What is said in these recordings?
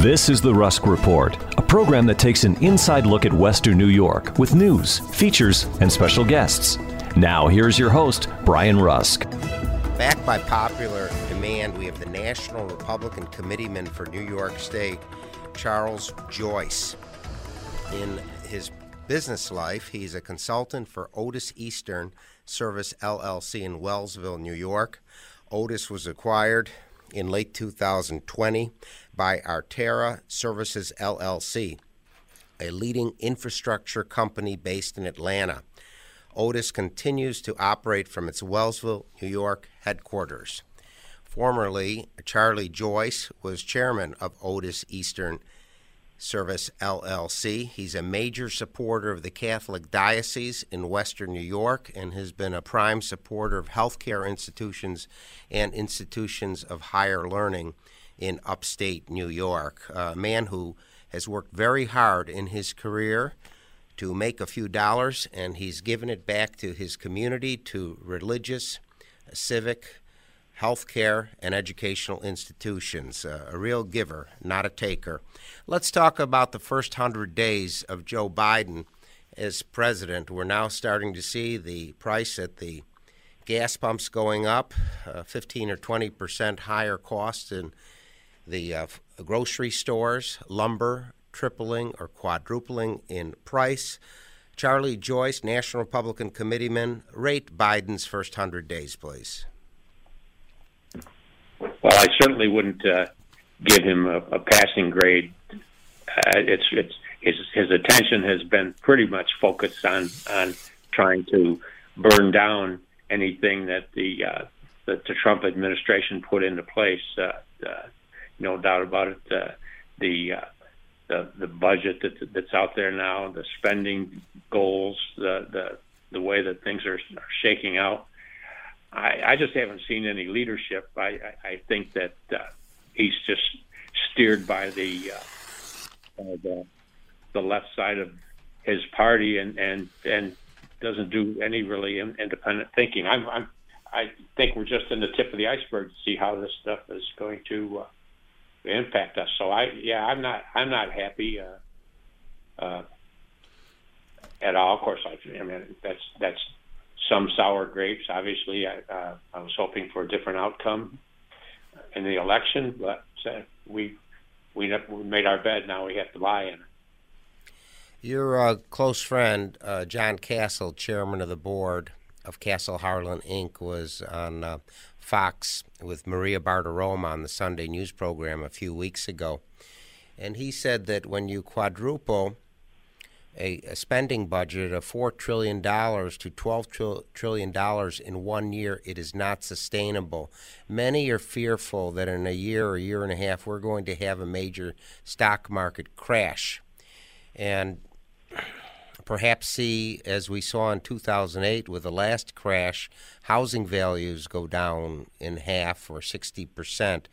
This is the Rusk Report, a program that takes an inside look at Western New York with news, features, and special guests. Now, here's your host, Brian Rusk. Backed by popular demand, we have the National Republican Committeeman for New York State, Charles Joyce. In his business life, he's a consultant for Otis Eastern Service LLC in Wellsville, New York. Otis was acquired in late 2020 by Artera Services LLC, a leading infrastructure company based in Atlanta. Otis continues to operate from its Wellsville, New York headquarters. Formerly, Charlie Joyce was chairman of Otis Eastern Service LLC. He's a major supporter of the Catholic Diocese in Western New York and has been a prime supporter of healthcare institutions and institutions of higher learning in upstate New York. A man who has worked very hard in his career to make a few dollars, and he's given it back to his community, to religious, civic, healthcare, and educational institutions. Uh, a real giver, not a taker. Let's talk about the first hundred days of Joe Biden as president. We're now starting to see the price at the gas pumps going up, uh, 15 or 20 percent higher costs in the uh, grocery stores, lumber tripling or quadrupling in price. Charlie Joyce, National Republican Committeeman, rate Biden's first 100 days, please. Well, I certainly wouldn't uh, give him a, a passing grade. Uh, it's it's his his attention has been pretty much focused on on trying to burn down anything that the uh, that the Trump administration put into place. Uh, uh, no doubt about it. Uh, the uh, the the budget that that's out there now, the spending goals, the the the way that things are, are shaking out. I, I just haven't seen any leadership. I, I, I think that uh, he's just steered by the, uh, uh, the the left side of his party and and and doesn't do any really independent thinking. I'm, I'm I think we're just in the tip of the iceberg to see how this stuff is going to uh, impact us. So I yeah I'm not I'm not happy uh, uh, at all. Of course I, I mean that's that's some sour grapes. Obviously, I, uh, I was hoping for a different outcome in the election, but uh, we, we we made our bed. Now we have to lie in it. Your uh, close friend uh, John Castle, chairman of the board of Castle Harlan Inc., was on uh, Fox with Maria Bartiromo on the Sunday news program a few weeks ago, and he said that when you quadruple a, a spending budget of $4 trillion to $12 trillion in one year, it is not sustainable. Many are fearful that in a year or a year and a half, we're going to have a major stock market crash. And perhaps see, as we saw in 2008 with the last crash, housing values go down in half or 60%.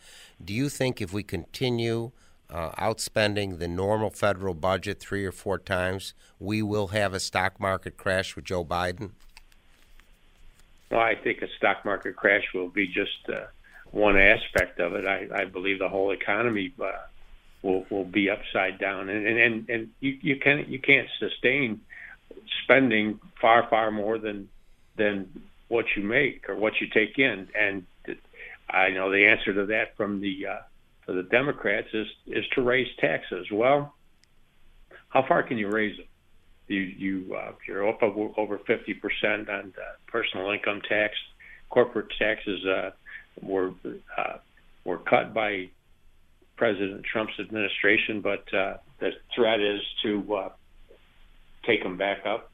Do you think if we continue uh, outspending the normal federal budget three or four times, we will have a stock market crash with Joe Biden? Well, I think a stock market crash will be just uh, one aspect of it. I, I believe the whole economy uh, will will be upside down, and and and, and you you can't you can't sustain spending far far more than than what you make or what you take in, and I know the answer to that from the uh, for the Democrats is is to raise taxes. Well, how far can you raise them? You you uh, you're up over fifty percent on uh, personal income tax. Corporate taxes uh, were uh, were cut by President Trump's administration, but uh, the threat is to uh, take them back up.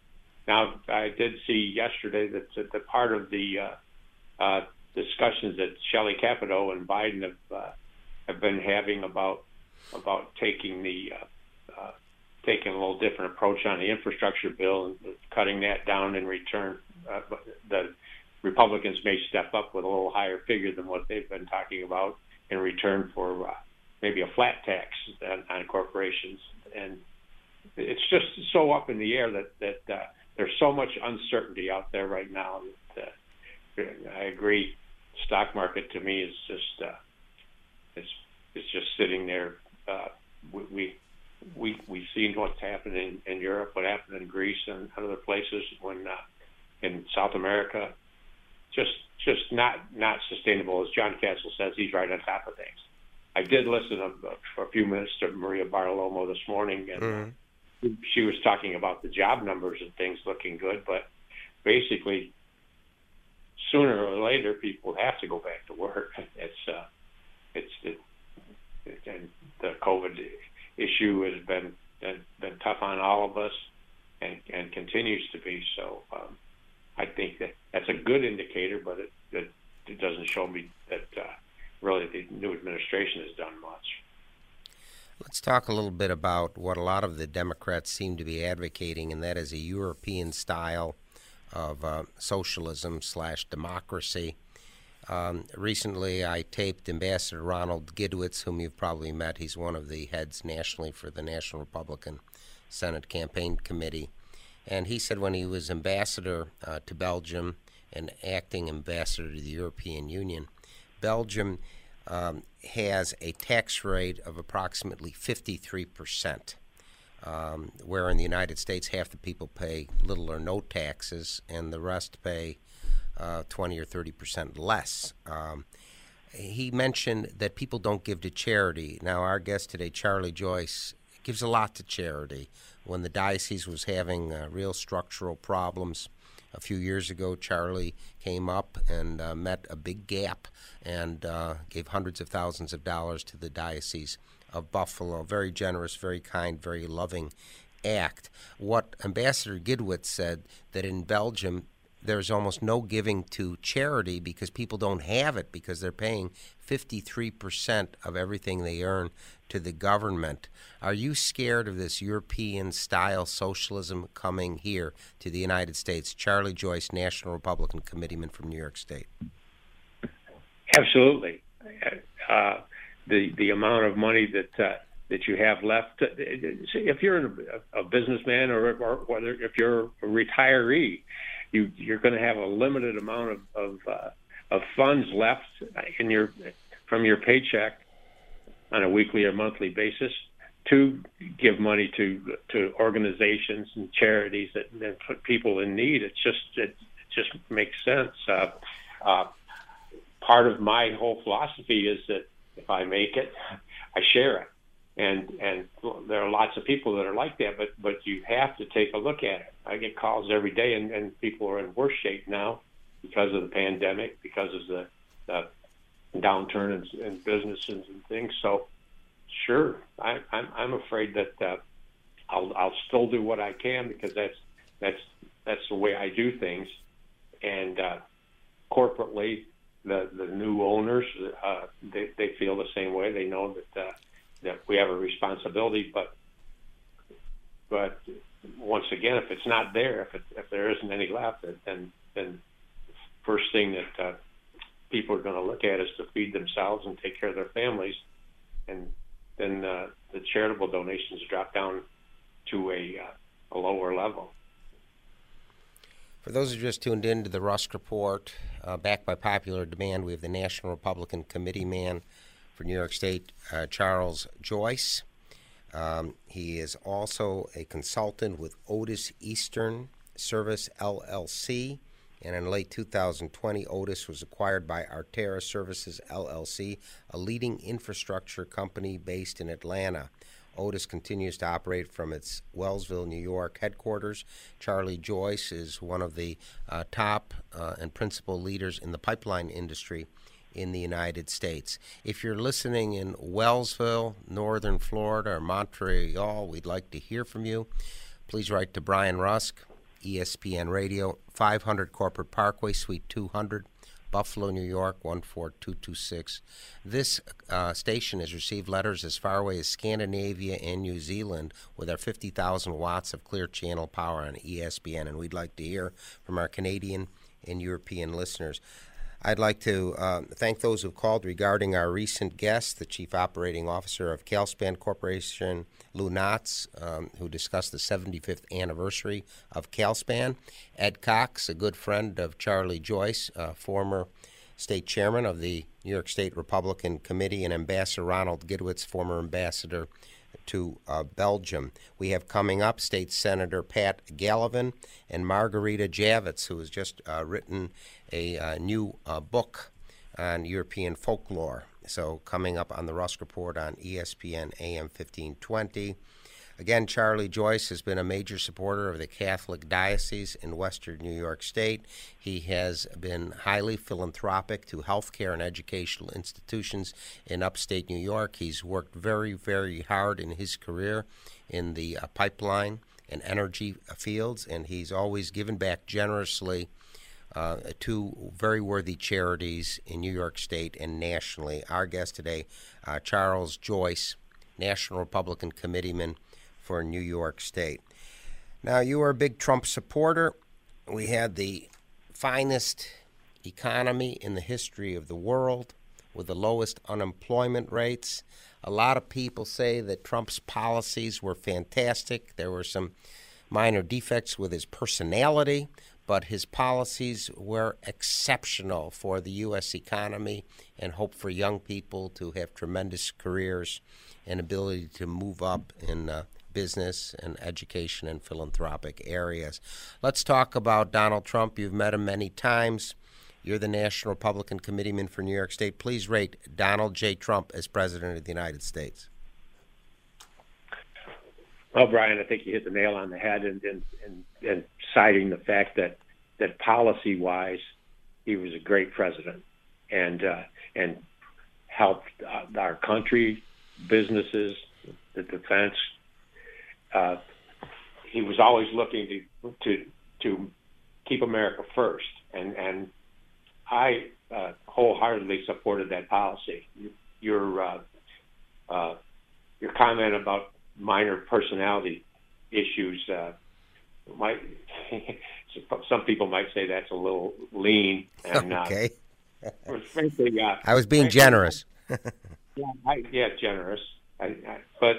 Now, I did see yesterday that, that the part of the uh, uh, discussions that Shelley Capito and Biden have uh, have been having about about taking the uh, uh, taking a little different approach on the infrastructure bill and cutting that down in return. Uh, the Republicans may step up with a little higher figure than what they've been talking about in return for uh, maybe a flat tax on, on corporations. And it's just so up in the air that that uh, there's so much uncertainty out there right now. That, uh, I agree. Stock market to me is just uh, it's it's just sitting there. Uh, we, we we we've seen what's happened in, in Europe, what happened in Greece and other places when uh, in South America, just just not not sustainable. As John Castle says, he's right on top of things. I did listen to, uh, for a few minutes to Maria Bartiromo this morning, and mm-hmm. she was talking about the job numbers and things looking good, but basically, sooner or later, people have to go back to work. It's uh, it's it, and the COVID issue has been been tough on all of us, and and continues to be. So um, I think that that's a good indicator, but it it, it doesn't show me that uh, really the new administration has done much. Let's talk a little bit about what a lot of the Democrats seem to be advocating, and that is a European style of uh, socialism slash democracy. Um, recently, I taped Ambassador Ronald Gidwitz, whom you've probably met. He's one of the heads nationally for the National Republican Senate Campaign Committee. And he said when he was ambassador uh, to Belgium and acting ambassador to the European Union, Belgium um, has a tax rate of approximately 53 percent. Um, where in the United States, half the people pay little or no taxes, and the rest pay uh, 20 or 30 percent less. Um, he mentioned that people don't give to charity. Now, our guest today, Charlie Joyce, gives a lot to charity. When the diocese was having uh, real structural problems a few years ago, Charlie came up and uh, met a big gap and uh, gave hundreds of thousands of dollars to the diocese of Buffalo. Very generous, very kind, very loving act. What Ambassador Gidwitz said that in Belgium there's almost no giving to charity because people don't have it because they're paying 53% of everything they earn to the government. Are you scared of this European style socialism coming here to the United States? Charlie Joyce, National Republican Committeeman from New York State. Absolutely. Uh, the the amount of money that uh, that you have left, if you're a, a businessman or, or whether if you're a retiree, you you're going to have a limited amount of of, uh, of funds left in your from your paycheck on a weekly or monthly basis to give money to to organizations and charities that, that put people in need. It just it, just makes sense. Uh, uh, part of my whole philosophy is that if I make it, I share it and and there are lots of people that are like that but but you have to take a look at it. I get calls every day and, and people are in worse shape now because of the pandemic because of the, the downturn in, in businesses and things. So sure i i'm i'm afraid that uh, i'll i'll still do what i can because that's that's that's the way i do things. And uh corporately the the new owners uh they they feel the same way. They know that uh that we have a responsibility, but but once again, if it's not there, if it, if there isn't any left, then then first thing that uh, people are going to look at is to feed themselves and take care of their families, and then uh, the charitable donations drop down to a uh, a lower level. For those who just tuned in to the Rusk Report, uh, backed by popular demand, we have the National Republican Committee man for New York State, uh, Charles Joyce. Um, he is also a consultant with Otis Eastern Service LLC And in late 2020, Otis was acquired by Artera Services LLC, a leading infrastructure company based in Atlanta. Otis continues to operate from its Wellsville, New York headquarters. Charlie Joyce is one of the uh, top uh, and principal leaders in the pipeline industry in the United States. If you're listening in Wellsville, Northern Florida, or Montreal, we'd like to hear from you. Please write to Brian Rusk, ESPN Radio, 500 Corporate Parkway, Suite 200, Buffalo, New York, 14226. This uh, station has received letters as far away as Scandinavia and New Zealand with our 50,000 watts of clear channel power on ESPN, and we'd like to hear from our Canadian and European listeners. I'd like to uh, thank those who've called regarding our recent guest, the Chief Operating Officer of Calspan Corporation, Lou Knotts, um, who discussed the 75th anniversary of Calspan. Ed Cox, a good friend of Charlie Joyce, uh, former state chairman of the New York State Republican Committee, and Ambassador Ronald Gidwitz, former ambassador to uh, Belgium. We have coming up State Senator Pat Gallivan and Margarita Javits, who has just uh, written a uh, new uh, book on European folklore. So, coming up on the Rusk Report on ESPN AM 1520. Again, Charlie Joyce has been a major supporter of the Catholic Diocese in Western New York State. He has been highly philanthropic to healthcare and educational institutions in upstate New York. He's worked very, very hard in his career in the uh, pipeline and energy fields, and he's always given back generously. Uh, two very worthy charities in New York State and nationally. Our guest today, uh, Charles Joyce, National Republican Committeeman for New York State. Now, you are a big Trump supporter. We had the finest economy in the history of the world with the lowest unemployment rates. A lot of people say that Trump's policies were fantastic. There were some minor defects with his personality, but his policies were exceptional for the U.S. economy and hope for young people to have tremendous careers and ability to move up in uh, business and education and philanthropic areas. Let's talk about Donald Trump. You've met him many times. You're the National Republican Committeeman for New York State. Please rate Donald J. Trump as President of the United States. Well, Brian, I think you hit the nail on the head in, in, in, in citing the fact that, that policy wise, he was a great president and, uh, and helped uh, our country, businesses, the defense, uh, he was always looking to to to keep America first, and and I uh, wholeheartedly supported that policy. Your uh, uh, your comment about minor personality issues uh, might some people might say that's a little lean. And, uh, okay. Uh, frankly, uh, I was being frankly, generous. yeah, I, yeah, generous. I, I, but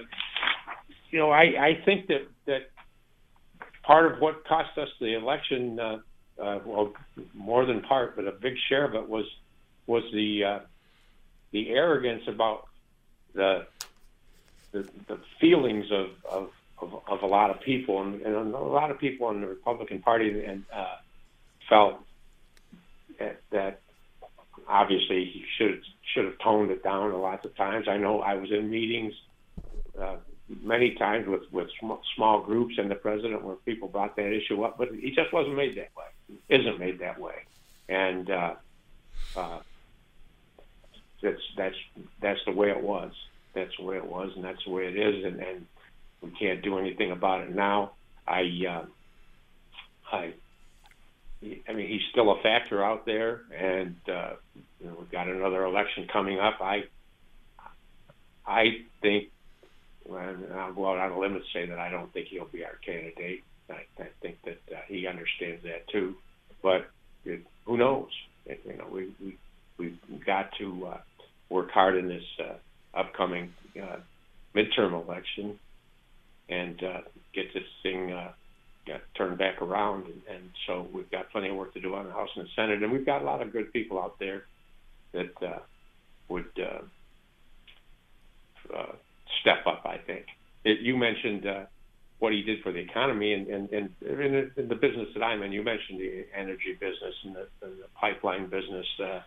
you know, I, I think that that part of what cost us the election, uh, uh, well, more than part, but a big share of it was was the uh, the arrogance about the the, the feelings of, of, of, of, a lot of people, and, and, a lot of people in the Republican Party and uh, felt that, that obviously he should should have toned it down a lot of times. I know I was in meetings uh, many times with with small groups and the president where people brought that issue up, but he just wasn't made that way. Isn't made that way, and uh, uh, that's that's that's the way it was. That's way it was, and that's way it is, and, and we can't do anything about it now. I uh, I I mean, he's still a factor out there, and uh, you know, we've got another election coming up. I I think and I'll go out on a limb and say that I don't think he'll be our candidate. I, I think that uh, he understands that too, but it, who knows? It, you know, we we we've got to uh, work hard in this uh, upcoming uh, midterm election and uh, get this thing uh, got turned back around. And, and so we've got plenty of work to do on the House and the Senate, and we've got a lot of good people out there that uh, would. Uh, uh, step up. I think it, you mentioned uh, what he did for the economy and and, and in, in the business that I'm in. You mentioned the energy business and the, and the pipeline business. Uh,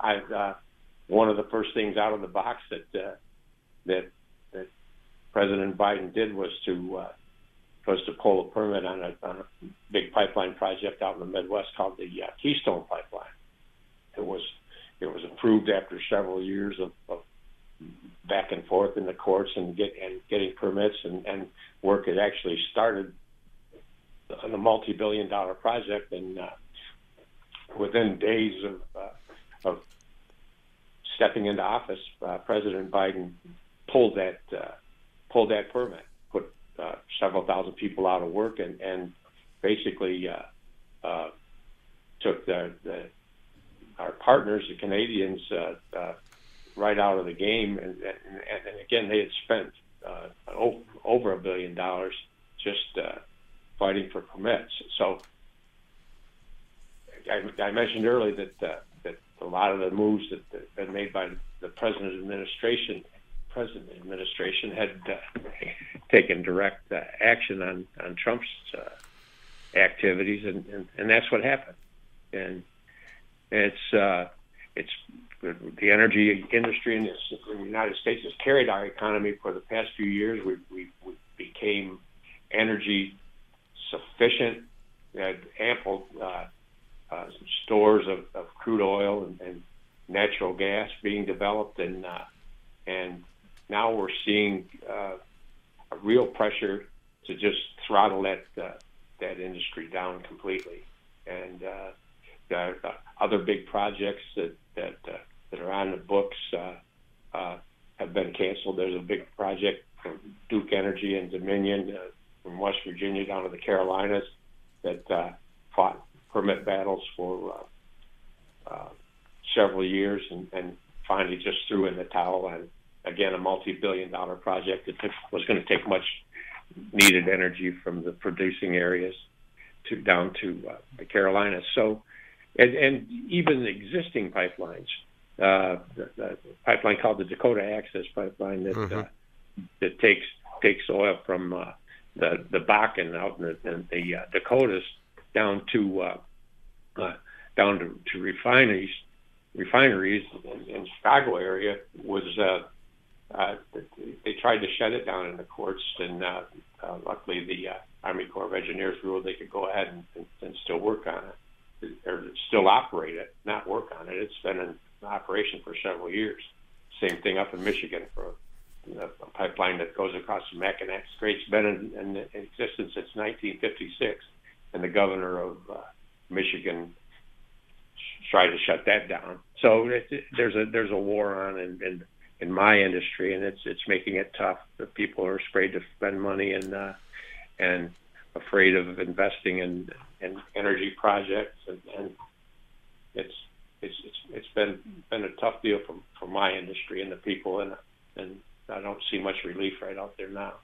I've uh, one of the first things out of the box that uh, that that President Biden did was to uh, was to pull a permit on a, on a big pipeline project out in the Midwest called the uh, Keystone Pipeline. It was it was approved after several years of, of back and forth in the courts and get and getting permits and, and work had actually started on a multi-billion dollar project and uh, within days of uh, of stepping into office, uh, President Biden pulled that uh, pulled that permit, put uh, several thousand people out of work, and and basically uh, uh, took the, the our partners, the Canadians, uh, uh, right out of the game. And, and, and again, they had spent uh, over a billion dollars just uh, fighting for permits. So I, I mentioned earlier that uh, that a lot of the moves that have been made by the president's administration, president administration, had uh, taken direct uh, action on on Trump's uh, activities, and, and and that's what happened. And it's uh, it's the energy industry in, this, in the United States has carried our economy for the past few years. We, we, we became energy sufficient. We had ample uh, uh, stores of, of crude oil and, and natural gas being developed, and uh, and now we're seeing uh, a real pressure to just throttle that uh, that industry down completely. And uh, the, the other big projects that that uh, that are on the books uh, uh, have been canceled. There's a big project from Duke Energy and Dominion uh, from West Virginia down to the Carolinas that uh, permit battles for uh, uh, several years and, and finally just threw in the towel on again a multi-billion-dollar project that took, was going to take much needed energy from the producing areas to down to uh, the Carolinas. So, and, and even existing pipelines uh, the, the pipeline called the Dakota Access Pipeline that mm-hmm. uh, that takes takes oil from uh, the the Bakken out in the, in the uh, Dakotas down to uh, uh, down to, to refineries refineries in, in Chicago area was uh, uh, they tried to shut it down in the courts and uh, uh, luckily the uh, Army Corps of Engineers ruled they could go ahead and, and, and still work on it or still operate it, not work on it. It's been in operation for several years. Same thing up in Michigan for a pipeline that goes across the Mackinac Straits. Been in, in, existence since 1956, and the governor of uh, Michigan tried to shut that down. So it, there's a there's a war on in, in in my industry, and it's it's making it tough. The people are afraid to spend money and uh, and afraid of investing in in energy projects, and, and it's it's it's it's been been a tough deal for for my industry and the people, and and I don't see much relief right out there now.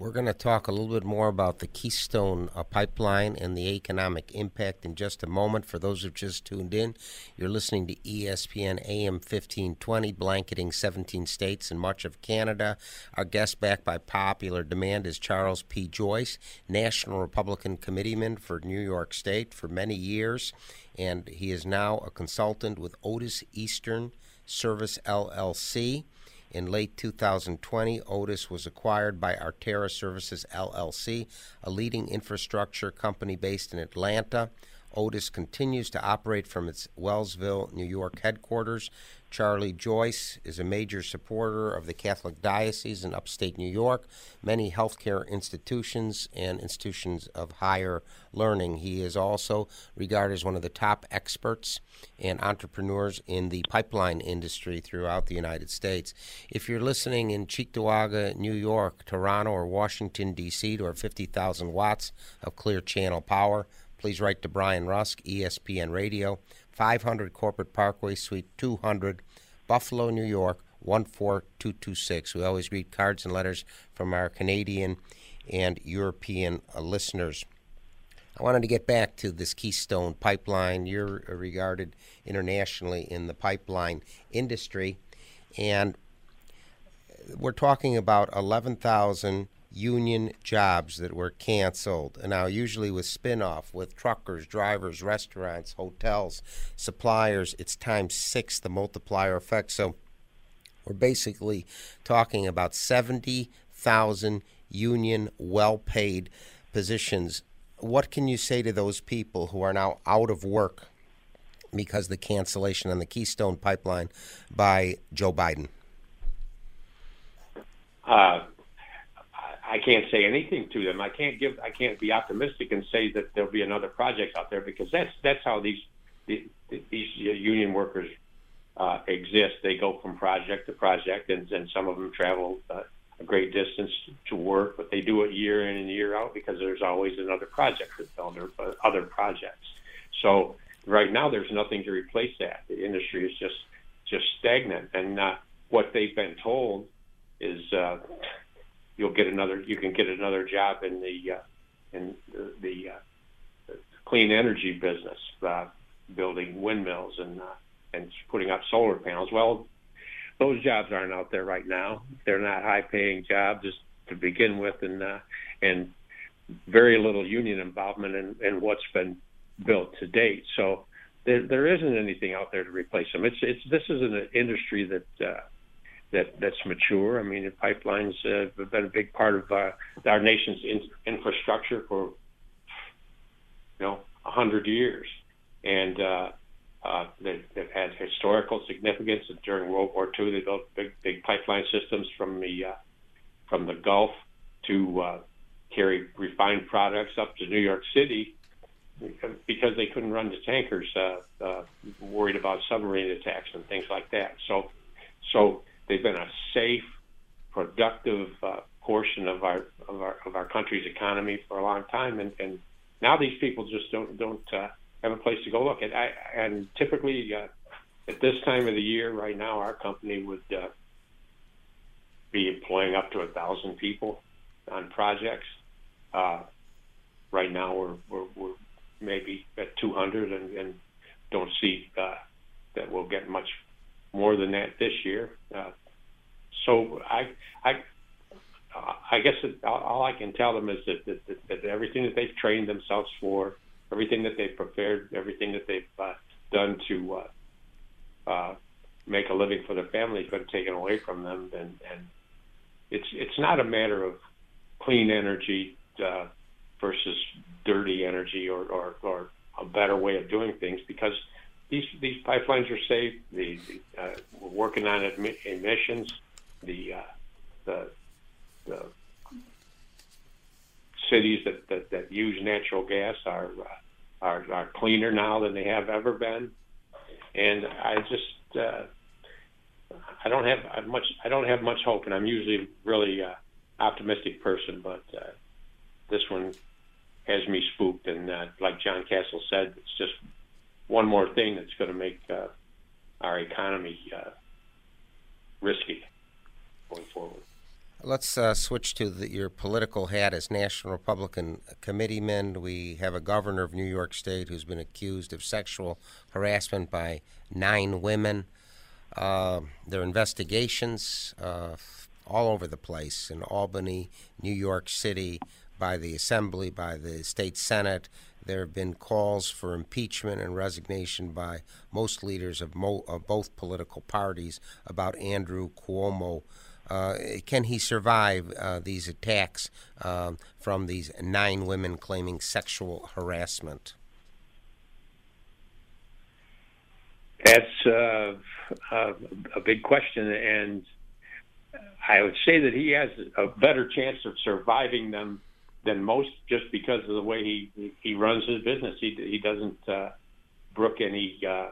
We're going to talk a little bit more about the Keystone uh, Pipeline and the economic impact in just a moment. For those who've just tuned in, you're listening to ESPN AM 1520, blanketing 17 states and much of Canada. Our guest, back by popular demand, is Charles P. Joyce, National Republican Committeeman for New York State for many years and he is now a consultant with Otis Eastern Service LLC. In late 2020, Otis was acquired by Artera Services LLC, a leading infrastructure company based in Atlanta. Otis continues to operate from its Wellsville, New York headquarters. Charlie Joyce is a major supporter of the Catholic Diocese in upstate New York, many healthcare institutions, and institutions of higher learning. He is also regarded as one of the top experts and entrepreneurs in the pipeline industry throughout the United States. If you're listening in Cheektowaga, New York, Toronto, or Washington, D.C., to our 50,000 watts of clear channel power, please write to Brian Rusk, ESPN Radio, 500 Corporate Parkway, Suite 200, Buffalo, New York, 14226. We always read cards and letters from our Canadian and European uh, listeners. I wanted to get back to this Keystone pipeline. You're regarded internationally in the pipeline industry, and we're talking about 11,000 union jobs that were canceled. And now, usually with spin-off, with truckers, drivers, restaurants, hotels, suppliers, it's times six the multiplier effect. So we're basically talking about 70,000 union well-paid positions. What can you say to those people who are now out of work because the cancellation on the Keystone Pipeline by Joe Biden? Uh, I can't say anything to them. I can't give. I can't be optimistic and say that there'll be another project out there because that's that's how these these union workers uh, exist. They go from project to project, and, and some of them travel uh, a great distance to work, but they do it year in and year out because there's always another project that's under uh, other projects. So right now, there's nothing to replace that. The industry is just just stagnant, and uh, what they've been told is uh, you'll get another. You can get another job in the uh, in the, the uh, clean energy business, uh, building windmills and uh, and putting up solar panels. Well, those jobs aren't out there right now. They're not high-paying jobs to begin with, and uh, and very little union involvement in, in what's been built to date. So there, there isn't anything out there to replace them. It's it's this is an industry that uh, that that's mature. I mean, pipelines uh, have been a big part of uh, our nation's in, infrastructure for you know a hundred years, and uh, uh, they, they've had historical significance. During World War II, they built big big pipeline systems from the uh, from the Gulf to uh, carry refined products up to New York City because they couldn't run the tankers, uh, uh, worried about submarine attacks and things like that. So, so They've been a safe, productive uh, portion of our of our of our country's economy for a long time, and, and now these people just don't don't uh, have a place to go look. And, I, and typically, uh, at this time of the year, right now, our company would uh, be employing up to a thousand people on projects. Uh, right now, we're, we're, we're maybe at 200, and, and don't see uh, that we'll get much more than that this year. Uh, so I, I, I guess it, all I can tell them is that, that, that, everything that they've trained themselves for, everything that they've prepared, everything that they've uh, done to uh, uh, make a living for their family has been taken away from them, and, and it's it's not a matter of clean energy uh, versus dirty energy or, or, or a better way of doing things because these these pipelines are safe. The, uh, we're working on emissions. The uh, the the cities that, that, that use natural gas are, uh, are are cleaner now than they have ever been, and I just uh, I don't have much I don't have much hope, and I'm usually really uh, optimistic person, but uh, this one has me spooked, and uh, like John Castle said, it's just one more thing that's going to make uh, our economy uh, risky going forward. Let's uh, switch to the, your political hat as National Republican committeeman. We have a governor of New York State who's been accused of sexual harassment by nine women. Uh, there are investigations uh, all over the place in Albany, New York City, by the Assembly, by the state Senate, there have been calls for impeachment and resignation by most leaders of, mo- of both political parties about Andrew Cuomo. Uh, can he survive uh, these attacks um, from these nine women claiming sexual harassment? That's uh, a big question, and I would say that he has a better chance of surviving them than most just because of the way he he runs his business. He he doesn't uh, brook any uh,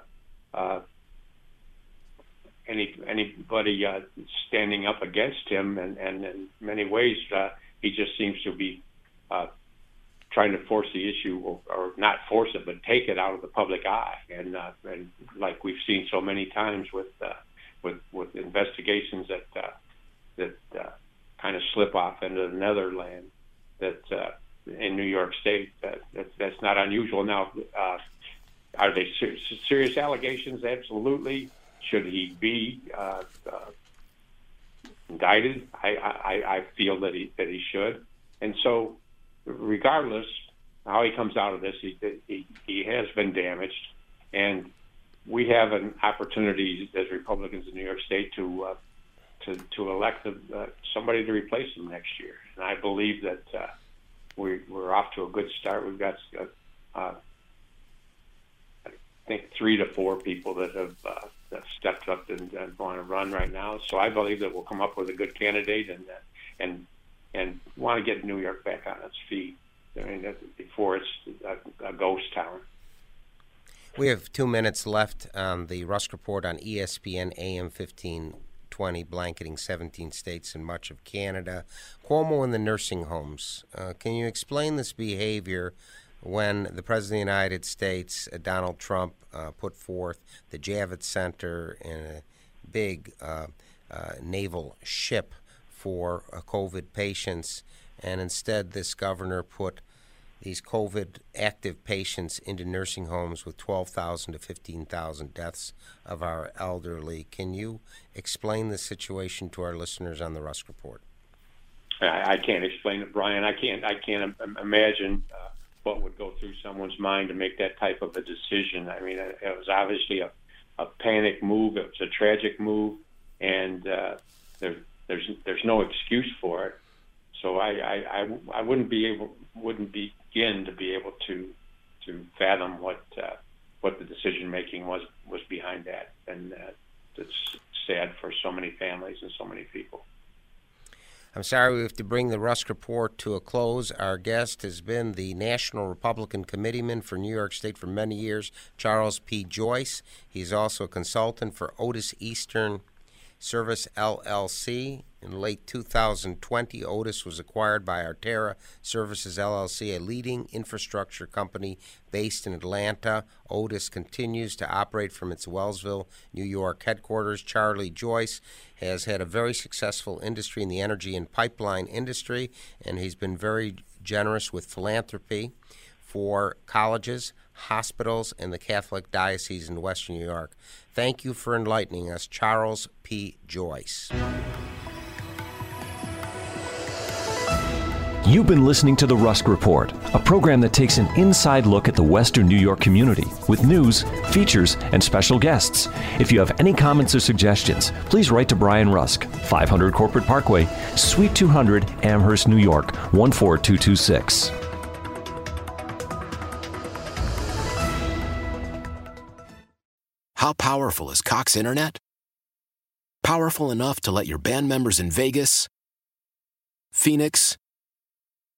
uh, any anybody uh, standing up against him, and, and in many ways uh, he just seems to be uh, trying to force the issue, or, or not force it, but take it out of the public eye. And uh, and like we've seen so many times with uh, with with investigations that uh, that uh, kind of slip off into the Netherlands that uh, in New York State that, that that's not unusual. Now, uh, are they ser- serious allegations? Absolutely. Should he be uh, uh, indicted. I, I, I feel that he that he should, and so regardless how he comes out of this, he he, he has been damaged, and we have an opportunity as Republicans in New York State to uh, to to elect the, uh, somebody to replace him next year, and I believe that uh, we, we're off to a good start. We've got uh, uh I think three to four people that have, uh, that stepped up and, and want to run right now. So I believe that we'll come up with a good candidate and uh, and and want to get New York back on its feet. I mean, before it's a, a ghost town. We have two minutes left on the Rusk Report on ESPN AM 1520, blanketing 17 states and much of Canada. Cuomo in the nursing homes. Uh, can you explain this behavior when the President of the United States, uh, Donald Trump, uh, put forth the Javits Center in a big uh, uh, naval ship for uh, COVID patients, and instead this governor put these COVID active patients into nursing homes with 12,000 to 15,000 deaths of our elderly. Can you explain the situation to our listeners on the Rusk Report? I, can't explain it, Brian. I can't. I can't imagine uh, what would go through someone's mind to make that type of a decision. I mean, it, it was obviously a, a panic move. It was a tragic move, and uh, there, there's there's no excuse for it. So I, I, I, I wouldn't be able wouldn't begin to be able to to fathom what uh, what the decision making was was behind that, and uh, sad for so many families and so many people. I'm sorry we have to bring the Rusk Report to a close. Our guest has been the National Republican Committeeman for New York State for many years, Charles P. Joyce. He's also a consultant for Otis Eastern Service LLC. In late 2020, Otis was acquired by Artera Services LLC, a leading infrastructure company based in Atlanta. Otis continues to operate from its Wellsville, New York headquarters. Charlie Joyce has had a very successful industry in the energy and pipeline industry, and he's been very generous with philanthropy for colleges, hospitals, and the Catholic Diocese in Western New York. Thank you for enlightening us, Charles P. Joyce. You've been listening to The Rusk Report, a program that takes an inside look at the Western New York community with news, features, and special guests. If you have any comments or suggestions, please write to Brian Rusk, 500 Corporate Parkway, Suite 200, Amherst, New York, 14226. How powerful is Cox Internet? Powerful enough to let your band members in Vegas, Phoenix,